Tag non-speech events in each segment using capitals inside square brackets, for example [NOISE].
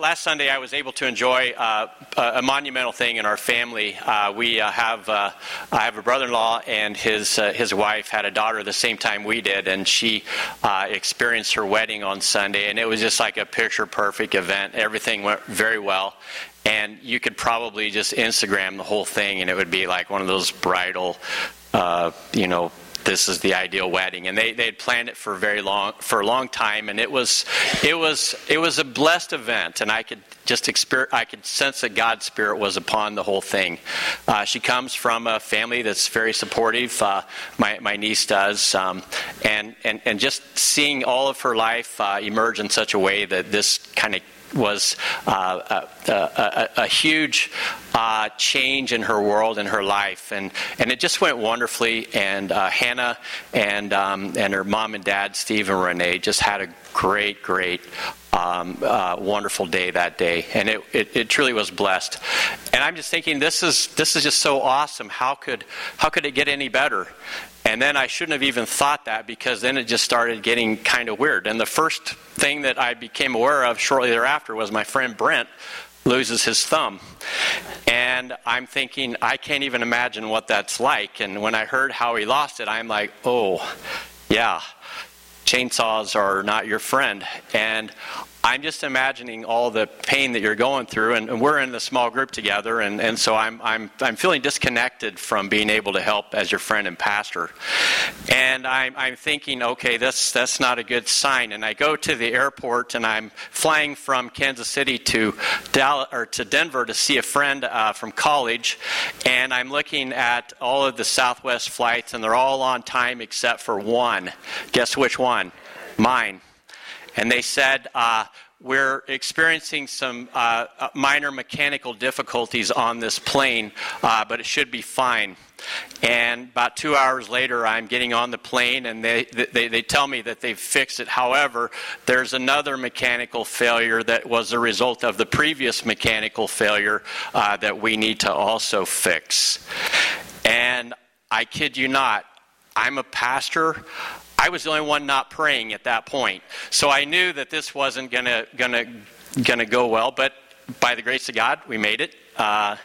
last Sunday, I was able to enjoy uh, a monumental thing in our family. Uh, we uh, have uh, I have a brother-in-law, and his uh, his wife had a daughter the same time we did, and she uh, experienced her wedding on Sunday, and it was just like a picture-perfect event. Everything went very well, and you could probably just Instagram the whole thing, and it would be like one of those bridal, you know this is the ideal wedding and they they had planned it for very long for a long time and it was it was it was a blessed event and I could just experience I could sense that God's spirit was upon the whole thing. Uh, she comes from a family that's very supportive. Uh, my my niece does, um, and and and just seeing all of her life uh, emerge in such a way that this kind of was uh, a, a, a, huge uh, change in her world and her life, and and it just went wonderfully. And uh, Hannah and um, and her mom and dad, Steve and Renee, just had a great, great, um, uh, wonderful day that day, and it, it, it truly was blessed. And I'm just thinking, this is this is just so awesome. How could how could it get any better? And then I shouldn't have even thought that because then it just started getting kind of weird. And the first thing that I became aware of shortly thereafter was my friend Brent loses his thumb. And I'm thinking, I can't even imagine what that's like. And when I heard how he lost it, I'm like, oh, yeah, chainsaws are not your friend. And I'm just imagining all the pain that you're going through, and, and, we're in the small group together, and, and so I'm, I'm, I'm feeling disconnected from being able to help as your friend and pastor. And I'm, I'm thinking, okay, that's, that's not a good sign. And I go to the airport, and I'm flying from Kansas City to, Dallas, or to Denver to see a friend uh, from college, and I'm looking at all of the Southwest flights, and they're all on time except for one. Guess which one? Mine and they said, uh, we're experiencing some uh, uh, minor mechanical difficulties on this plane, uh, but it should be fine. And about two hours later, I'm getting on the plane, and they, they, they tell me that they've fixed it. However, there's another mechanical failure that was a result of the previous mechanical failure uh, that we need to also fix. And I kid you not, I'm a pastor. I was the only one not praying at that point. So I knew that this wasn't to gonna, gonna go well, but by the grace of God, we made it. Uh,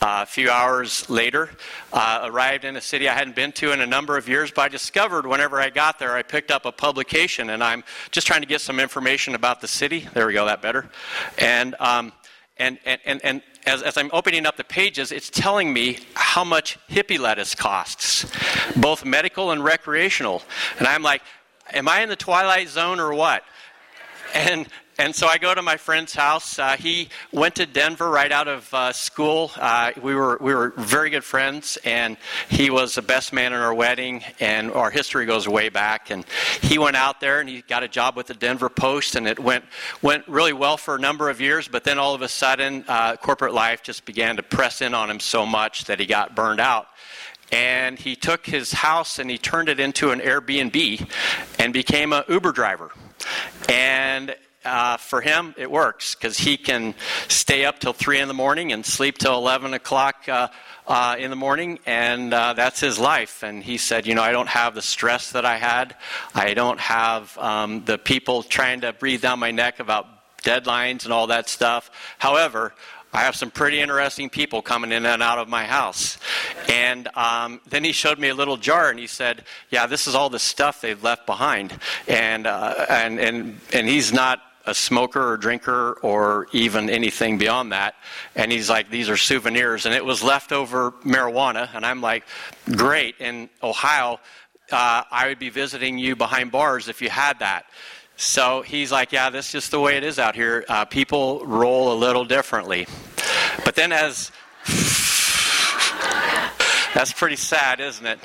uh, a few hours later, uh, arrived in a city I hadn't been to in a number of years, but I discovered whenever I got there, I picked up a publication and I'm just trying to get some information about the city. There we go, that better. And, um, and, and, and, and as, as I'm opening up the pages, it's telling me how much hippie lettuce costs, both medical and recreational. And I'm like, am I in the twilight zone or what? And and so I go to my friend's house. Uh, he went to Denver right out of uh, school. Uh, we were we were very good friends, and he was the best man in our wedding. And our history goes way back. And he went out there and he got a job with the Denver Post, and it went went really well for a number of years. But then all of a sudden, uh, corporate life just began to press in on him so much that he got burned out and he took his house and he turned it into an Airbnb and became an Uber driver. And uh, for him, it works because he can stay up till 3 in the morning and sleep till 11 o'clock uh, uh, in the morning, and uh, that's his life. And he said, You know, I don't have the stress that I had. I don't have um, the people trying to breathe down my neck about deadlines and all that stuff. However, I have some pretty interesting people coming in and out of my house. And um, then he showed me a little jar and he said, Yeah, this is all the stuff they've left behind. And, uh, and, and, and he's not a smoker or drinker or even anything beyond that. And he's like, these are souvenirs. And it was leftover marijuana. And I'm like, great. In Ohio, uh, I would be visiting you behind bars if you had that. So he's like, yeah, this is just the way it is out here. Uh, people roll a little differently. But then as. [LAUGHS] That's pretty sad, isn't it?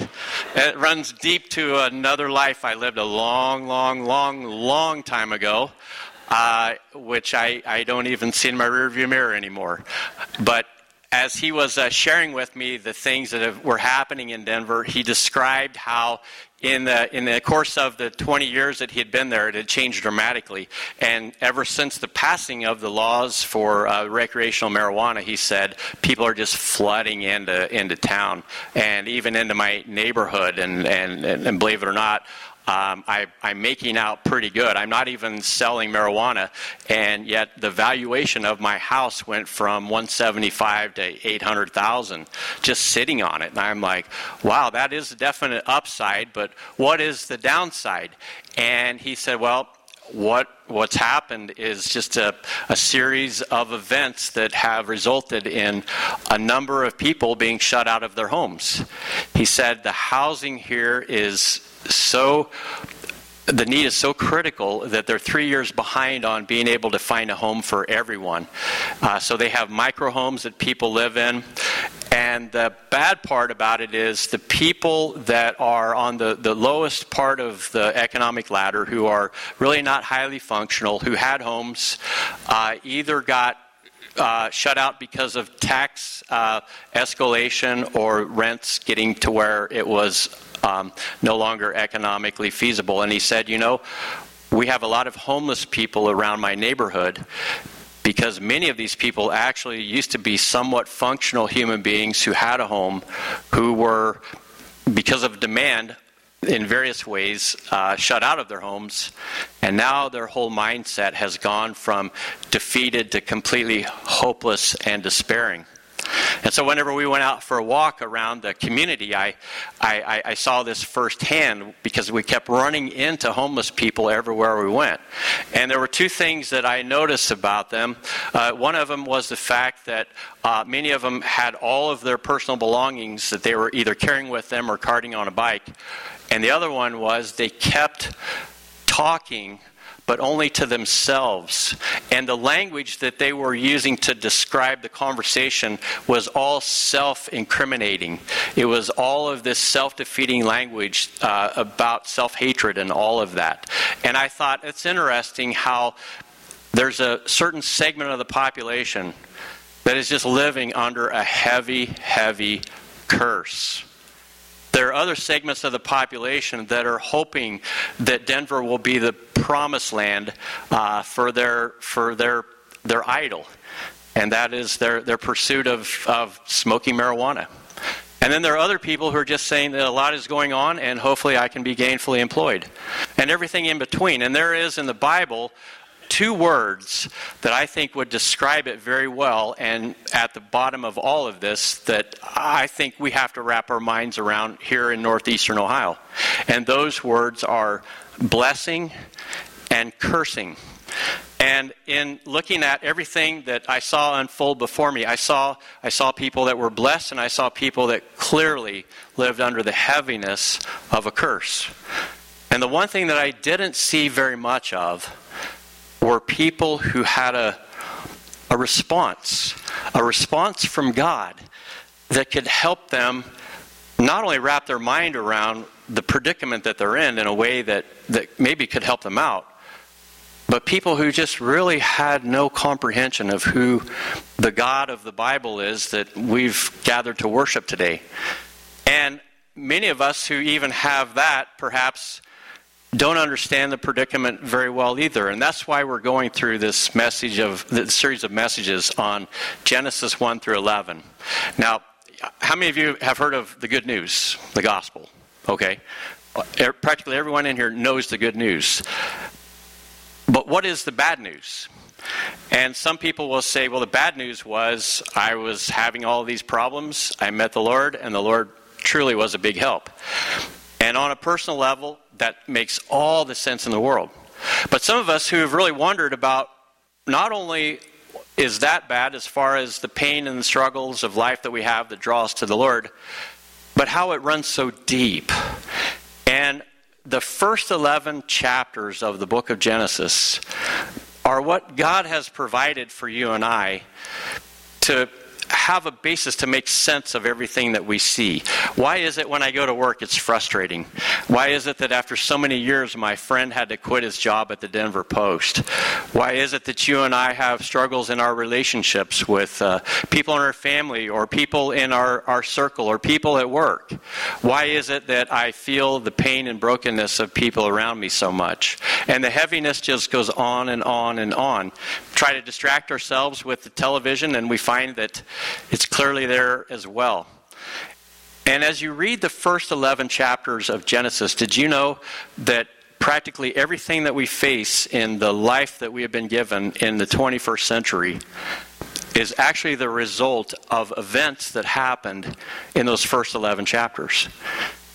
It runs deep to another life I lived a long, long, long, long time ago uh, which I, I don't even see in my rearview mirror anymore. But as he was uh, sharing with me the things that have, were happening in Denver, he described how in the, in the course of the 20 years that he had been there, it had changed dramatically. And ever since the passing of the laws for uh, recreational marijuana, he said, people are just flooding into, into town and even into my neighborhood. And, and, and believe it or not, um, I, am making out pretty good. I'm not even selling marijuana, and yet the valuation of my house went from 175 to 800,000 just sitting on it. And I'm like, wow, that is a definite upside, but what is the downside? And he said, well, what what's happened is just a, a series of events that have resulted in a number of people being shut out of their homes. He said the housing here is so the need is so critical that they're three years behind on being able to find a home for everyone. Uh, so they have micro homes that people live in. And the bad part about it is the people that are on the, the lowest part of the economic ladder, who are really not highly functional, who had homes, uh, either got uh, shut out because of tax uh, escalation or rents getting to where it was um, no longer economically feasible. And he said, You know, we have a lot of homeless people around my neighborhood because many of these people actually used to be somewhat functional human beings who had a home, who were, because of demand, in various ways uh, shut out of their homes, and now their whole mindset has gone from defeated to completely hopeless and despairing. And so, whenever we went out for a walk around the community, I, I, I, saw this firsthand because we kept running into homeless people everywhere we went. And there were two things that I noticed about them. Uh, one of them was the fact that uh, many of them had all of their personal belongings that they were either carrying with them or carting on a bike. And the other one was they kept talking but only to themselves. And the language that they were using to describe the conversation was all self incriminating. It was all of this self defeating language uh, about self hatred and all of that. And I thought it's interesting how there's a certain segment of the population that is just living under a heavy, heavy curse. Other segments of the population that are hoping that Denver will be the promised land uh, for their for their their idol, and that is their their pursuit of, of smoking marijuana. And then there are other people who are just saying that a lot is going on and hopefully I can be gainfully employed. And everything in between. And there is in the Bible two words that I think would describe it very well, and at the bottom of all of this, that I think we have to wrap our minds around here in northeastern Ohio. And those words are blessing and cursing. And in looking at everything that I saw unfold before me, I saw, I saw people that were blessed and I saw people that clearly lived under the heaviness of a curse. And the one thing that I didn't see very much of were people who had a, a response, a response from God that could help them not only wrap their mind around the predicament that they're in in a way that, that maybe could help them out, but people who just really had no comprehension of who the God of the Bible is that we've gathered to worship today. And many of us who even have that perhaps don't understand the predicament very well either. And that's why we're going through this message of the series of messages on Genesis 1 through 11. Now, how many of you have heard of the good news, the gospel? Okay. Er, practically everyone in here knows the good news. But what is the bad news? And some people will say, well, the bad news was I was having all these problems. I met the Lord, and the Lord truly was a big help. And on a personal level, that makes all the sense in the world. But some of us who have really wondered about not only is that bad as far as the pain and the struggles of life that we have that draw us to the Lord, but how it runs so deep. And the first 11 chapters of the book of Genesis are what God has provided for you and I to have a basis to make sense of everything that we see. Why is it when I go to work it's frustrating? Why is it that after so many years my friend had to quit his job at the Denver Post? Why is it that you and I have struggles in our relationships with uh, people in our family or people in our, our circle or people at work? Why is it that I feel the pain and brokenness of people around me so much? And the heaviness just goes on and on and on. Try to distract ourselves with the television and we find that it's clearly there as well. And as you read the first 11 chapters of Genesis, did you know that practically everything that we face in the life that we have been given in the 21st century is actually the result of events that happened in those first 11 chapters.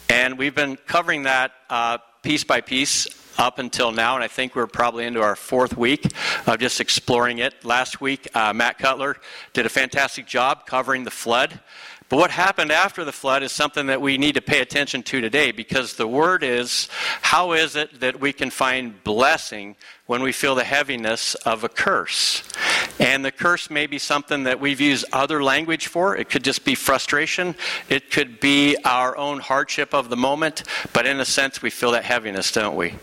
And we've been covering that uh, piece by piece up until now, and I think we're probably into our fourth week of just exploring it. Last week, uh, Matt Cutler did a fantastic job covering the flood. But what happened after the flood is something that we need to pay attention to today because the word is how is it that we can find blessing when we feel the heaviness of a curse? And the curse may be something that we've used other language for. It could just be frustration, it could be our own hardship of the moment, but in a sense, we feel that heaviness, don't we?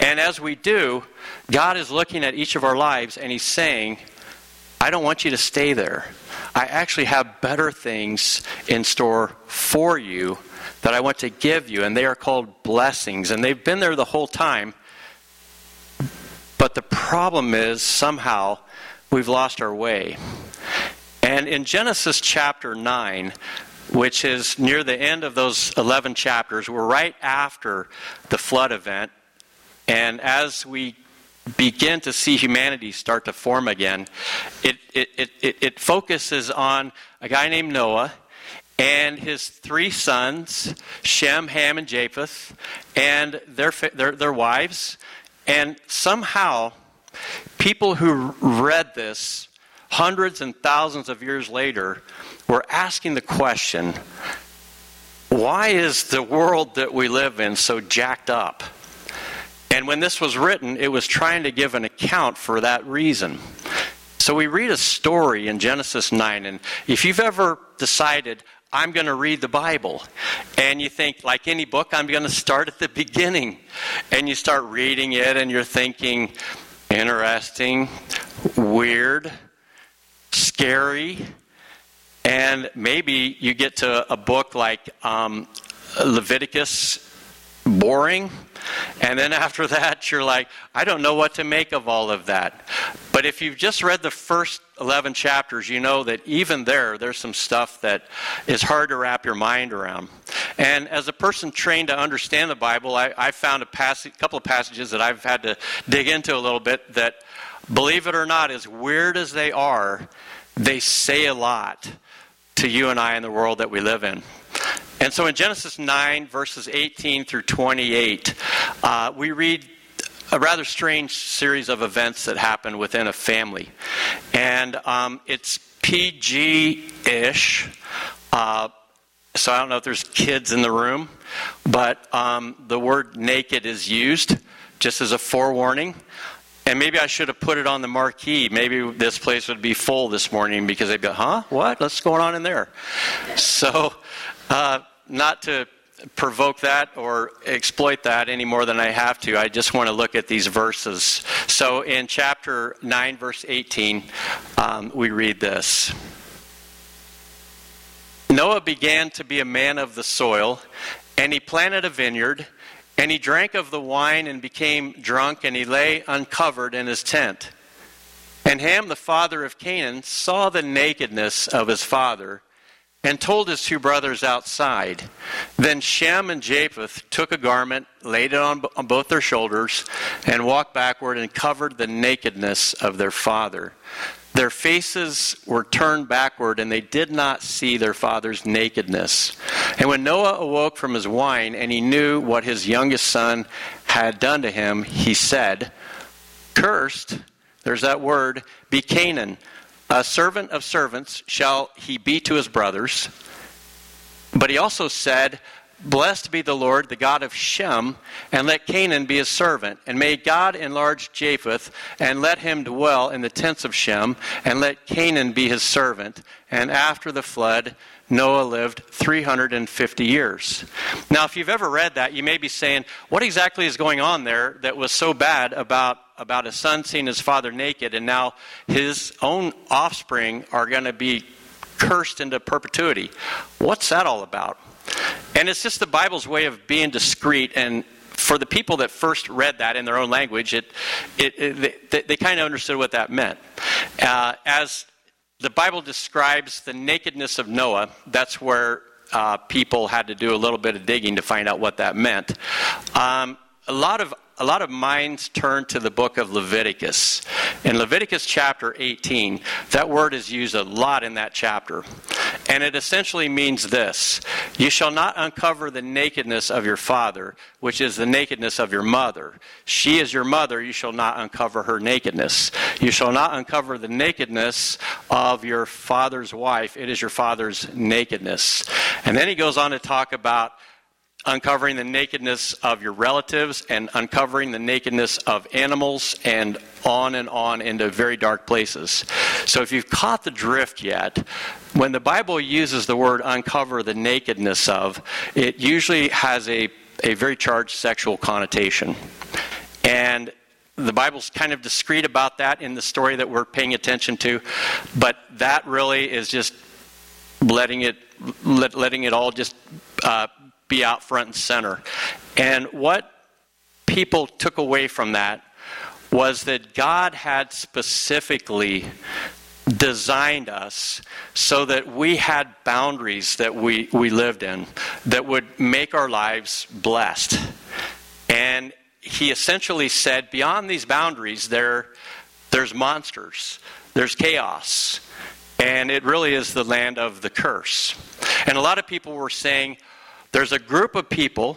And as we do, God is looking at each of our lives and He's saying, I don't want you to stay there. I actually have better things in store for you that I want to give you, and they are called blessings. And they've been there the whole time. But the problem is somehow we've lost our way. And in Genesis chapter 9, which is near the end of those 11 chapters, we're right after the flood event. And as we begin to see humanity start to form again, it, it, it, it, focuses on a guy named Noah and his three sons, Shem, Ham, and Japheth, and their, their, their wives. And somehow, people who read this hundreds and thousands of years later were asking the question why is the world that we live in so jacked up? And when this was written, it was trying to give an account for that reason. So we read a story in Genesis 9, and if you've ever decided, I'm going to read the Bible. And you think, like any book, I'm going to start at the beginning. And you start reading it, and you're thinking, interesting, weird, scary. And maybe you get to a book like um, Leviticus, boring. And then after that, you're like, I don't know what to make of all of that. But if you've just read the first 11 chapters, you know that even there, there's some stuff that is hard to wrap your mind around. And as a person trained to understand the Bible, I, I found a passage, couple of passages that I've had to dig into a little bit that, believe it or not, as weird as they are, they say a lot to you and I in the world that we live in. And so in Genesis 9, verses 18 through 28, uh, we read a rather strange series of events that happen within a family. And um, it's PG ish. Uh, so I don't know if there's kids in the room, but um, the word naked is used just as a forewarning. And maybe I should have put it on the marquee. Maybe this place would be full this morning because they'd be, huh? What? What's going on in there? So uh, not to provoke that or exploit that any more than I have to. I just want to look at these verses. So in chapter 9, verse 18, um, we read this Noah began to be a man of the soil, and he planted a vineyard, and he drank of the wine and became drunk, and he lay uncovered in his tent. And Ham, the father of Canaan, saw the nakedness of his father and told his two brothers outside. Then Shem and Japheth took a garment, laid it on, on, both their shoulders, and walked backward and covered the nakedness of their father. Their faces were turned backward, and they did not see their father's nakedness. And when Noah awoke from his wine, and he knew what his youngest son had done to him, he said, Cursed, there's that word, be Canaan a servant of servants shall he be to his brothers. But he also said, Blessed be the Lord, the God of Shem, and let Canaan be his servant. And may God enlarge Japheth, and let him dwell in the tents of Shem, and let Canaan be his servant. And after the flood, Noah lived 350 years. Now, if you've ever read that, you may be saying, What exactly is going on there that was so bad about about a son seeing his father naked, and now his own offspring are going to be cursed into perpetuity. What's that all about? And it's just the Bible's way of being discreet and for the people that first read that in their own language, it, it, it they, they kind of understood what that meant. Uh, as the Bible describes the nakedness of Noah, that's where uh, people had to do a little bit of digging to find out what that meant. Um, a lot of a lot of minds turn to the book of Leviticus. In Leviticus chapter 18, that word is used a lot in that chapter. And it essentially means this You shall not uncover the nakedness of your father, which is the nakedness of your mother. She is your mother, you shall not uncover her nakedness. You shall not uncover the nakedness of your father's wife, it is your father's nakedness. And then he goes on to talk about uncovering the nakedness of your relatives and uncovering the nakedness of animals and on and on into very dark places. So if you've caught the drift yet, when the Bible uses the word uncover the nakedness of, it usually has a, a very charged sexual connotation. And the Bible's kind of discreet about that in the story that we're paying attention to, but that really is just letting it let, letting it all just uh, be out front and center. And what people took away from that was that God had specifically designed us so that we had boundaries that we, we lived in that would make our lives blessed. And he essentially said, beyond these boundaries, there, there's monsters, there's chaos, and it really is the land of the curse. And a lot of people were saying, there's a group of people,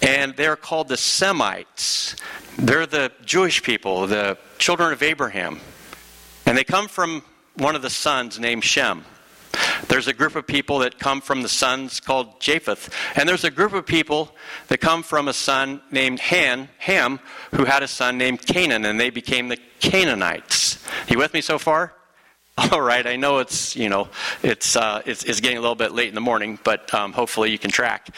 and they're called the Semites. They're the Jewish people, the children of Abraham. And they come from one of the sons named Shem. There's a group of people that come from the sons called Japheth. And there's a group of people that come from a son named Han, Ham, who had a son named Canaan, and they became the Canaanites. You with me so far? [LAUGHS] All right, I know it's you know it's uh, it's, it's, getting a little bit late in the morning, but um, hopefully you can track.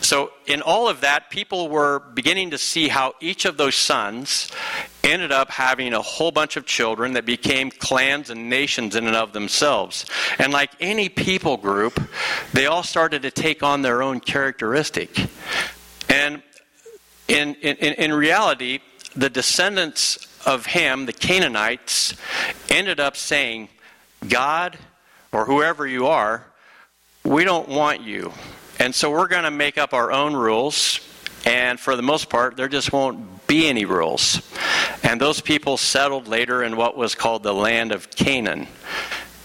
So in all of that, people were beginning to see how each of those sons ended up having a whole bunch of children that became clans and nations in and of themselves. And like any people group, they all started to take on their own characteristic. And in in, in reality, the descendants of Ham, the Canaanites, ended up saying, God, or whoever you are, we don't want you. And so we're going to make up our own rules. And for the most part, there just won't be any rules. And those people settled later in what was called the land of Canaan.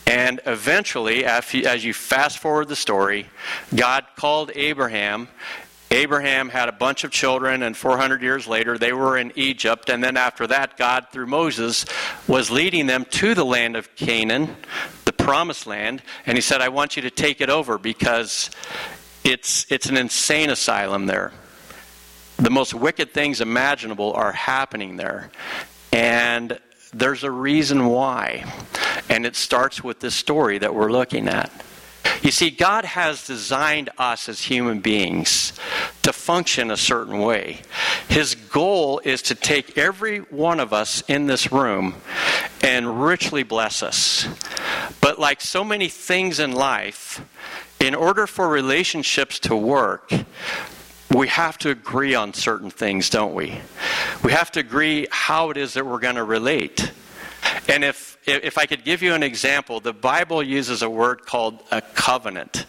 And eventually, as you fast forward the story, God called Abraham Abraham had a bunch of children, and 400 years later, they were in Egypt. And then after that, God, through Moses, was leading them to the land of Canaan, the promised land. And he said, I want you to take it over because it's, it's an insane asylum there. The most wicked things imaginable are happening there. And there's a reason why. And it starts with this story that we're looking at. You see, God has designed us as human beings to function a certain way. His goal is to take every one of us in this room and richly bless us. But like so many things in life, in order for relationships to work, we have to agree on certain things, don't we? We have to agree how it is that we're going to relate. And if, if I could give you an example, the Bible uses a word called a covenant.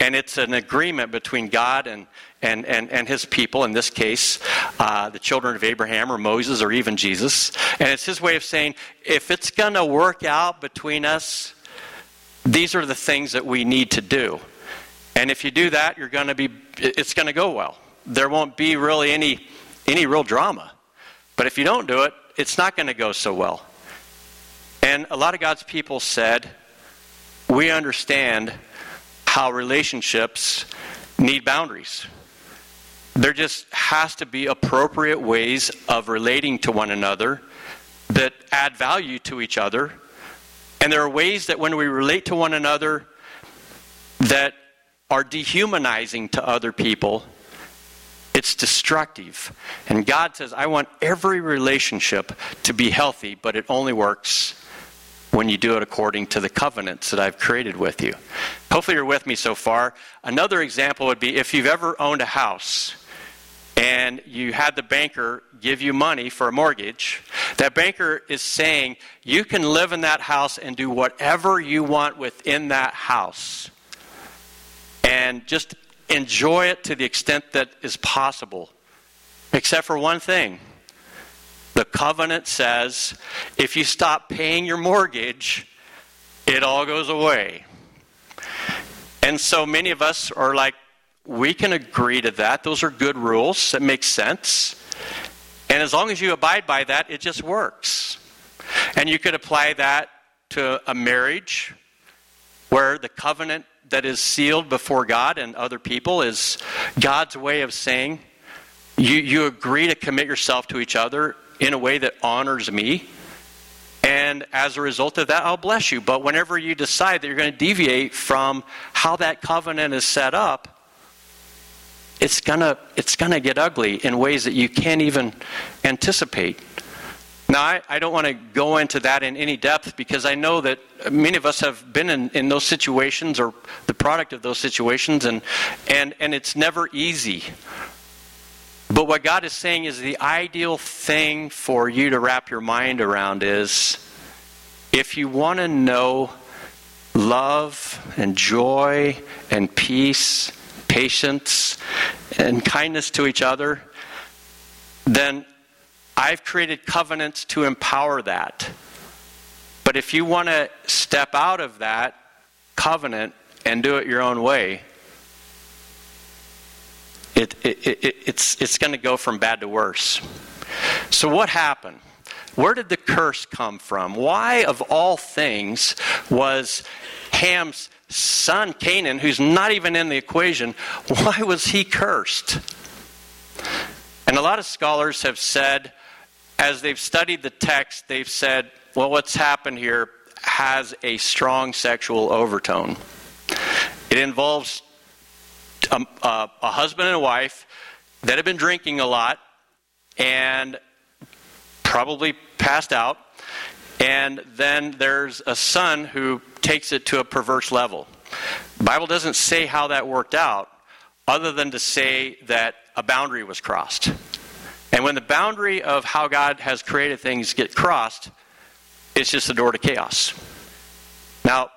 And it's an agreement between God and, and, and, and his people, in this case, uh, the children of Abraham or Moses or even Jesus. And it's his way of saying, if it's going to work out between us, these are the things that we need to do. And if you do that, you're going to be, it's going to go well. There won't be really any, any real drama. But if you don't do it, it's not going to go so well. And a lot of God's people said, we understand how relationships need boundaries. There just has to be appropriate ways of relating to one another that add value to each other. And there are ways that when we relate to one another that are dehumanizing to other people, it's destructive. And God says, I want every relationship to be healthy, but it only works when you do it according to the covenants that I've created with you. Hopefully, you're with me so far. Another example would be if you've ever owned a house and you had the banker give you money for a mortgage, that banker is saying you can live in that house and do whatever you want within that house. And just enjoy it to the extent that is possible. Except for one thing. The covenant says if you stop paying your mortgage, it all goes away. And so many of us are like, we can agree to that. Those are good rules. That makes sense. And as long as you abide by that, it just works. And you could apply that to a marriage where the covenant that is sealed before God and other people is God's way of saying, you, you agree to commit yourself to each other in a way that honors me. And as a result of that, I'll bless you. But whenever you decide that you're going to deviate from how that covenant is set up, it's gonna it's gonna get ugly in ways that you can't even anticipate. Now, I, I don't want to go into that in any depth because I know that many of us have been in, in those situations or the product of those situations, and, and, and it's never easy. But what God is saying is the ideal thing for you to wrap your mind around is if you want to know love and joy and peace, patience and kindness to each other, then I've created covenants to empower that. But if you want to step out of that covenant and do it your own way, it, it, it, it's, it's going to go from bad to worse. So, what happened? Where did the curse come from? Why, of all things, was Ham's son Canaan, who's not even in the equation, why was he cursed? And a lot of scholars have said, as they've studied the text, they've said, well, what's happened here has a strong sexual overtone. It involves um, a, a husband and a wife that have been drinking a lot and probably passed out. And then there's a son who takes it to a perverse level. Bible doesn't say how that worked out, other than to say that a boundary was crossed. And when the boundary of how God has created things get crossed, it's just the door to chaos. Now,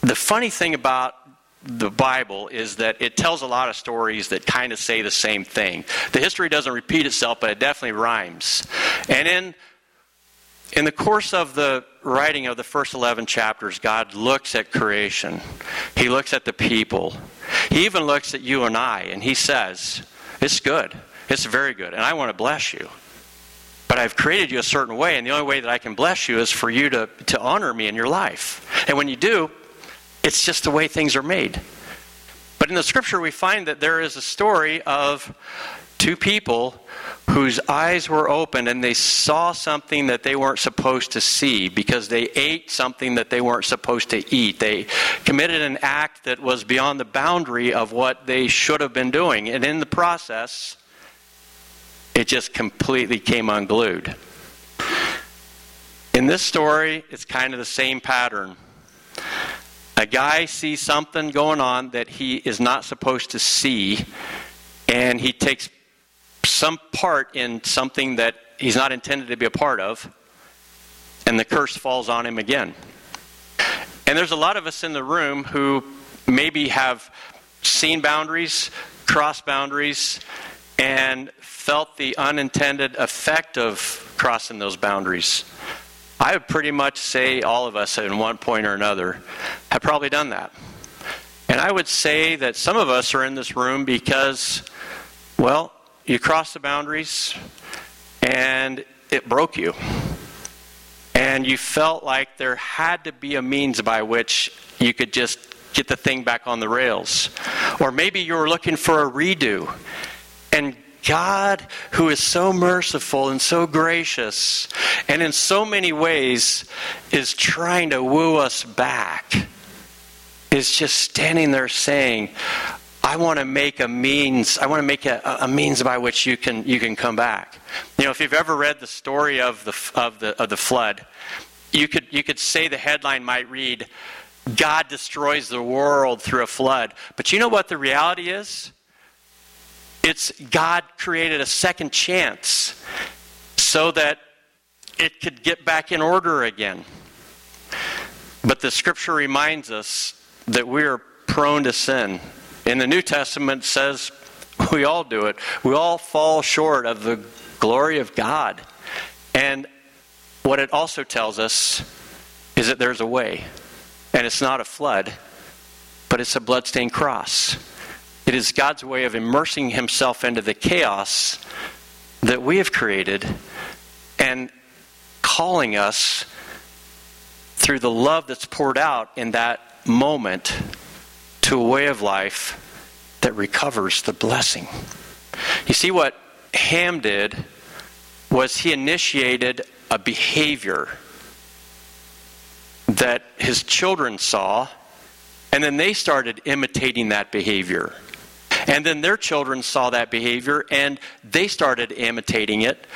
the funny thing about the Bible is that it tells a lot of stories that kind of say the same thing. The history doesn't repeat itself, but it definitely rhymes. And in in the course of the writing of the first 11 chapters, God looks at creation. He looks at the people. He even looks at you and I, and He says, It's good. It's very good. And I want to bless you. But I've created you a certain way, and the only way that I can bless you is for you to, to honor me in your life. And when you do, it's just the way things are made. But in the scripture, we find that there is a story of two people whose eyes were opened and they saw something that they weren't supposed to see because they ate something that they weren't supposed to eat. They committed an act that was beyond the boundary of what they should have been doing. And in the process, it just completely came unglued. In this story, it's kind of the same pattern. A guy sees something going on that he is not supposed to see, and he takes some part in something that he's not intended to be a part of, and the curse falls on him again. And there's a lot of us in the room who maybe have seen boundaries, crossed boundaries, and felt the unintended effect of crossing those boundaries. I would pretty much say all of us, in one point or another, have probably done that. And I would say that some of us are in this room because, well, you crossed the boundaries and it broke you. And you felt like there had to be a means by which you could just get the thing back on the rails. Or maybe you were looking for a redo and God, who is so merciful and so gracious, and in so many ways is trying to woo us back, is just standing there saying, I want to make a means. I want to make a, a, means by which you can you can come back. You know, if you've ever read the story of the of the of the flood, you could you could say the headline might read, "God destroys the world through a flood." But you know what the reality is? It's God created a second chance so that it could get back in order again. But the scripture reminds us that we are prone to sin In the New Testament says [LAUGHS] we all do it. We all fall short of the glory of God. And what it also tells us is that there's a way. And it's not a flood, but it's a bloodstained cross. It is God's way of immersing himself into the chaos that we have created and calling us through the love that's poured out in that moment to a way of life that recovers the blessing. You see, what Ham did was he initiated a behavior that his children saw, and then they started imitating that behavior. And then their children saw that behavior, and they started imitating it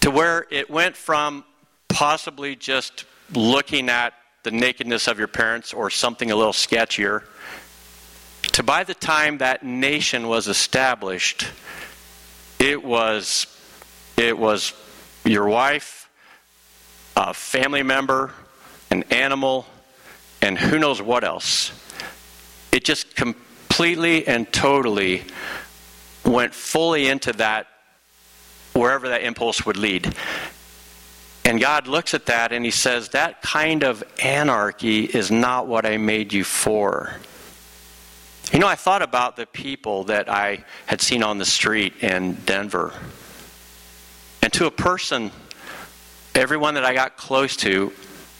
to where it went from possibly just looking at the nakedness of your parents or something a little sketchier to by the time that nation was established, it was it was your wife, a family member, an animal, and who knows what else. It just completely and totally went fully into that wherever that impulse would lead. And God looks at that and he says, That kind of anarchy is not what I made you for. You know, I thought about the people that I had seen on the street in Denver. And to a person, everyone that I got close to,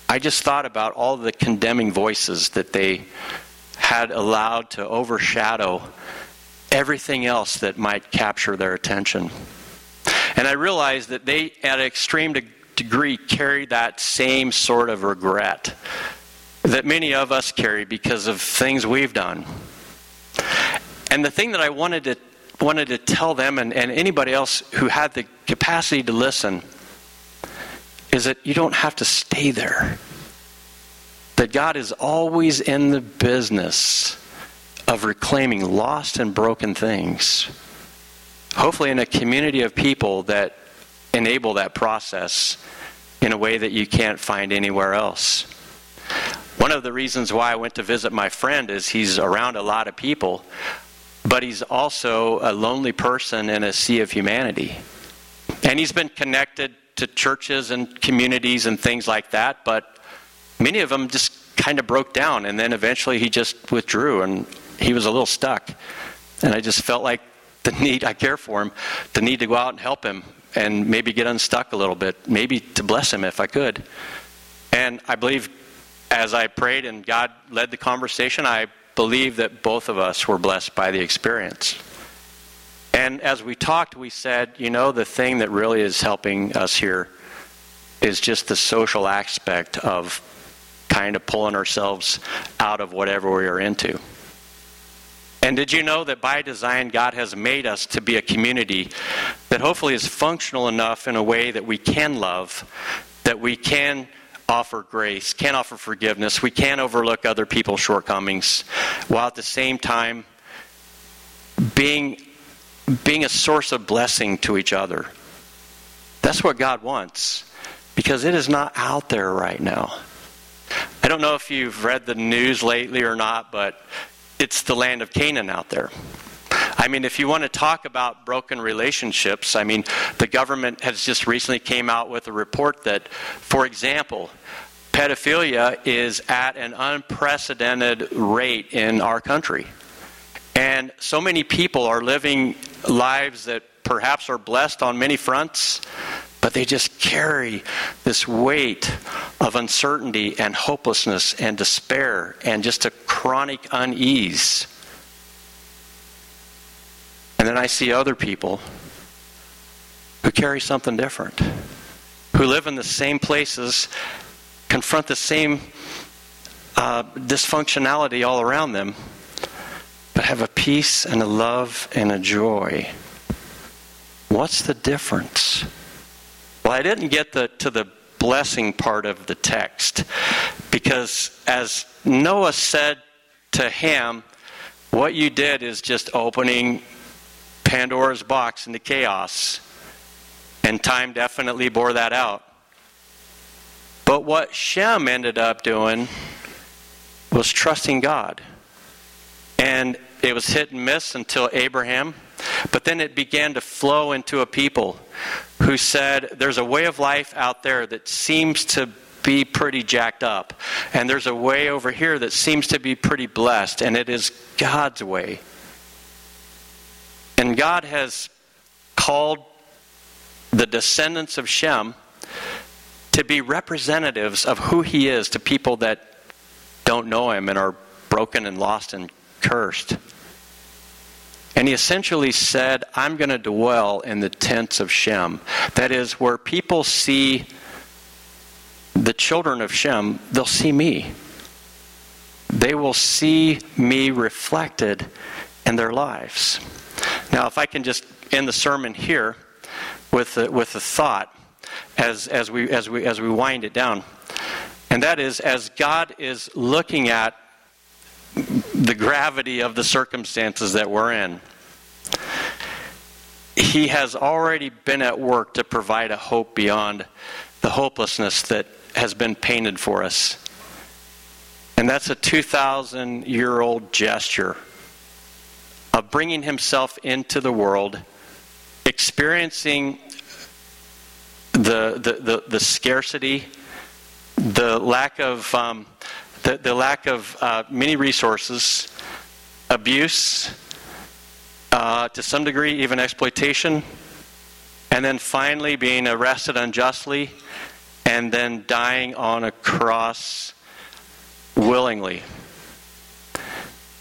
I just thought about all the condemning voices that they had allowed to overshadow everything else that might capture their attention. And I realized that they, at an extreme degree, carried that same sort of regret that many of us carry because of things we've done. And the thing that I wanted to wanted to tell them and, and anybody else who had the capacity to listen is that you don't have to stay there. That God is always in the business of reclaiming lost and broken things. Hopefully, in a community of people that enable that process in a way that you can't find anywhere else. One of the reasons why I went to visit my friend is he's around a lot of people, but he's also a lonely person in a sea of humanity. And he's been connected to churches and communities and things like that, but many of them just kind of broke down, and then eventually he just withdrew, and he was a little stuck. And I just felt like the [LAUGHS] need, I care for him, the need to go out and help him and maybe get unstuck a little bit, maybe to bless him if I could. And I believe as I prayed and God led the conversation, I believe that both of us were blessed by the experience. And as we talked, we said, you know, the thing that really is helping us here is just the social aspect of kind of pulling ourselves out of whatever we are into. And did you know that by design, God has made us to be a community that hopefully is functional enough in a way that we can love, that we can offer grace, can offer forgiveness, we can overlook other people's shortcomings, while at the same time being, being a source of blessing to each other. That's what God wants, because it is not out there right now. I don't know if you've read the news lately or not, but it's the land of Canaan out there. I mean, if you want to talk about broken relationships, I mean, the government has just recently came out with a report that, for example, pedophilia is at an unprecedented rate in our country. And so many people are living lives that perhaps are blessed on many fronts, but they just carry this weight of uncertainty and hopelessness and despair and just a chronic unease. And then I see other people who carry something different, who live in the same places, confront the same uh, dysfunctionality all around them, but have a peace and a love and a joy. What's the difference? Well, I didn't get the, to the blessing part of the text because, as Noah said to Ham, what you did is just opening Pandora's box into chaos. And time definitely bore that out. But what Shem ended up doing was trusting God. And it was hit and miss until Abraham. But then it began to flow into a people who said, There's a way of life out there that seems to be pretty jacked up. And there's a way over here that seems to be pretty blessed, and it is God's way. And God has called the descendants of Shem to be representatives of who He is to people that don't know Him and are broken and lost and cursed. And he essentially said, I'm going to dwell in the tents of Shem. That is, where people see the children of Shem, they'll see me. They will see me reflected in their lives. Now, if I can just end the sermon here with a, with a thought as, as, we, as, we, as we wind it down, and that is as God is looking at the gravity of the circumstances that we're in. He has already been at work to provide a hope beyond the hopelessness that has been painted for us. And that's a 2,000 year old gesture of bringing himself into the world, experiencing the, the, the, the scarcity, the lack of um, the, the lack of uh, many resources, abuse, uh, to some degree, even exploitation, and then finally being arrested unjustly, and then dying on a cross willingly.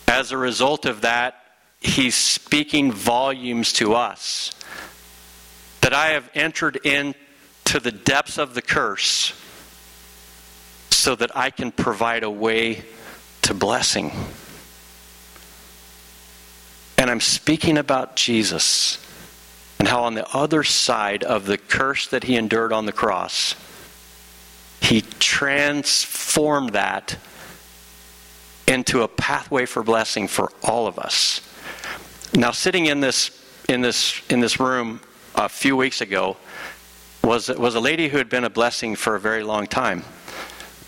As a result of that, he's speaking volumes to us that I have entered into the depths of the curse so that I can provide a way to blessing. And I'm speaking about Jesus and how, on the other side of the curse that he endured on the cross, he transformed that into a pathway for blessing for all of us. Now, sitting in this in this in this room a few weeks ago was was a lady who had been a blessing for a very long time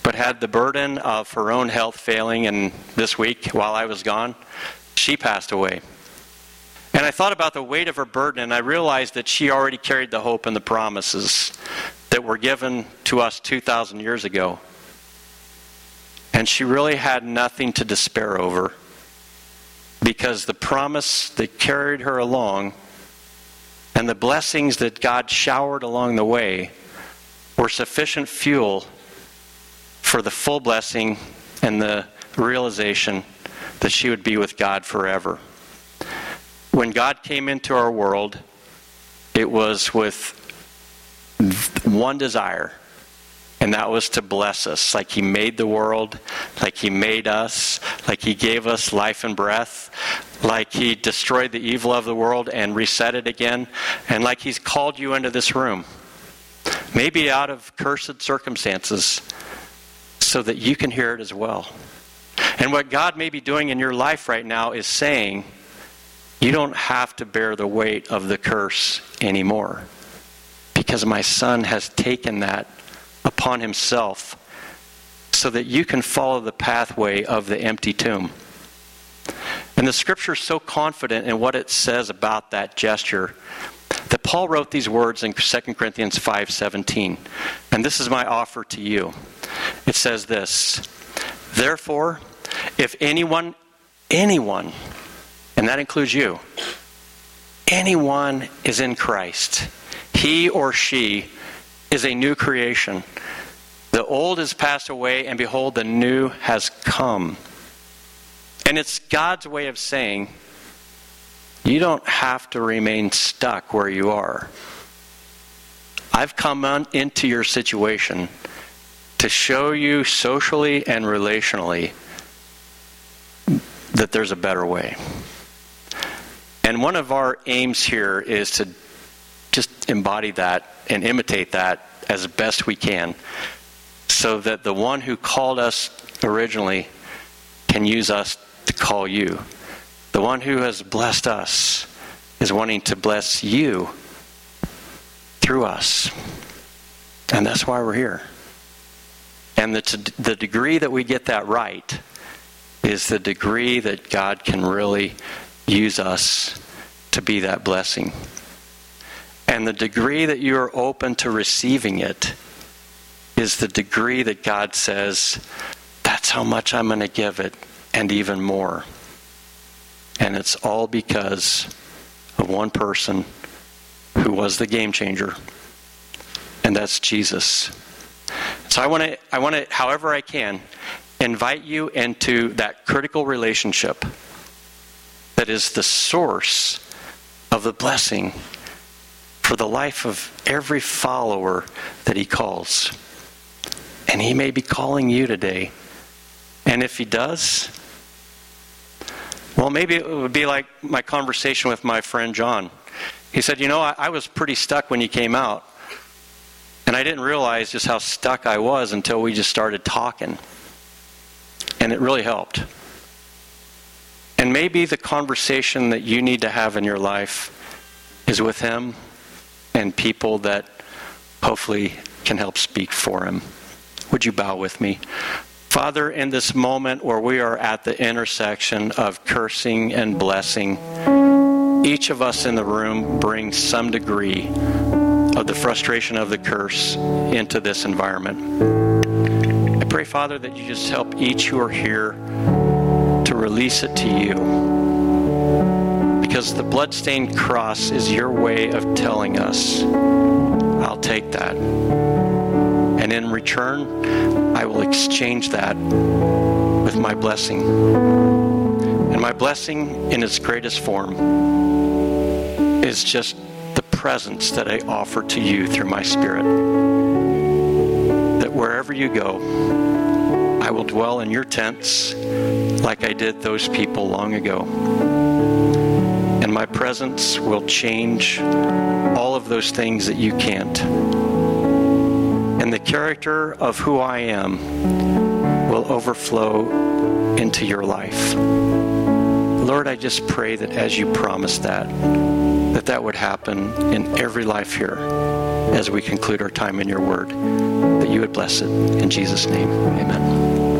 but had the burden of her own health failing, and this week, while I was gone, she passed away. And I thought about the weight of her burden, and I realized that she already carried the hope and the promises that were given to us 2,000 years ago. And she really had nothing to despair over because the promise that carried her along and the blessings that God showered along the way were sufficient fuel for the full blessing and the realization that she would be with God forever. When God came into our world, it was with one desire, and that was to bless us. Like He made the world, like He made us, like He gave us life and breath, like He destroyed the evil of the world and reset it again, and like He's called you into this room. Maybe out of cursed circumstances, so that you can hear it as well. And what God may be doing in your life right now is saying, you don't have to bear the weight of the curse anymore. Because my son has taken that upon himself so that you can follow the pathway of the empty tomb. And the scripture is so confident in what it says about that gesture that Paul wrote these words in 2 Corinthians 5:17. And this is my offer to you. It says this, Therefore, if anyone anyone and that includes you anyone is in Christ, he or she is a new creation. The old has passed away, and behold, the new has come. And it's God's way of saying, you don't have to remain stuck where you are. I've come on into your situation to show you socially and relationally that there's a better way. And one of our aims here is to just embody that and imitate that as best we can so that the one who called us originally can use us to call you. The one who has blessed us is wanting to bless you through us. And that's why we're here. And the, the degree that we get that right is the degree that God can really use us to be that blessing. And the degree that you are open to receiving it is the degree that God says, that's how much I'm going to give it, and even more. And it's all because of one person who was the game changer, and that's Jesus. So I want to, I want to, however I can, invite you into that critical relationship that is the source of the blessing for the life of every follower that he calls. And he may be calling you today. And if he does, well, maybe it would be like my conversation with my friend John. He said, You know, I, I was pretty stuck when you came out. And I didn't realize just how stuck I was until we just started talking. And it really helped. And maybe the conversation that you need to have in your life is with him and people that hopefully can help speak for him. Would you bow with me? Father, in this moment where we are at the intersection of cursing and blessing, each of us in the room brings some degree of the frustration of the curse into this environment. I pray, Father, that you just help each who are here to release it to you. Because the bloodstained cross is your way of telling us, I'll take that. And in return, I will exchange that with my blessing. And my blessing in its greatest form is just the presence that I offer to you through my Spirit. That wherever you go, I will dwell in your tents like I did those people long ago. And my presence will change all of those things that you can't. Character of who I am will overflow into your life. Lord, I just pray that as you promised that, that that would happen in every life here as we conclude our time in your word, that you would bless it. In Jesus' name, amen.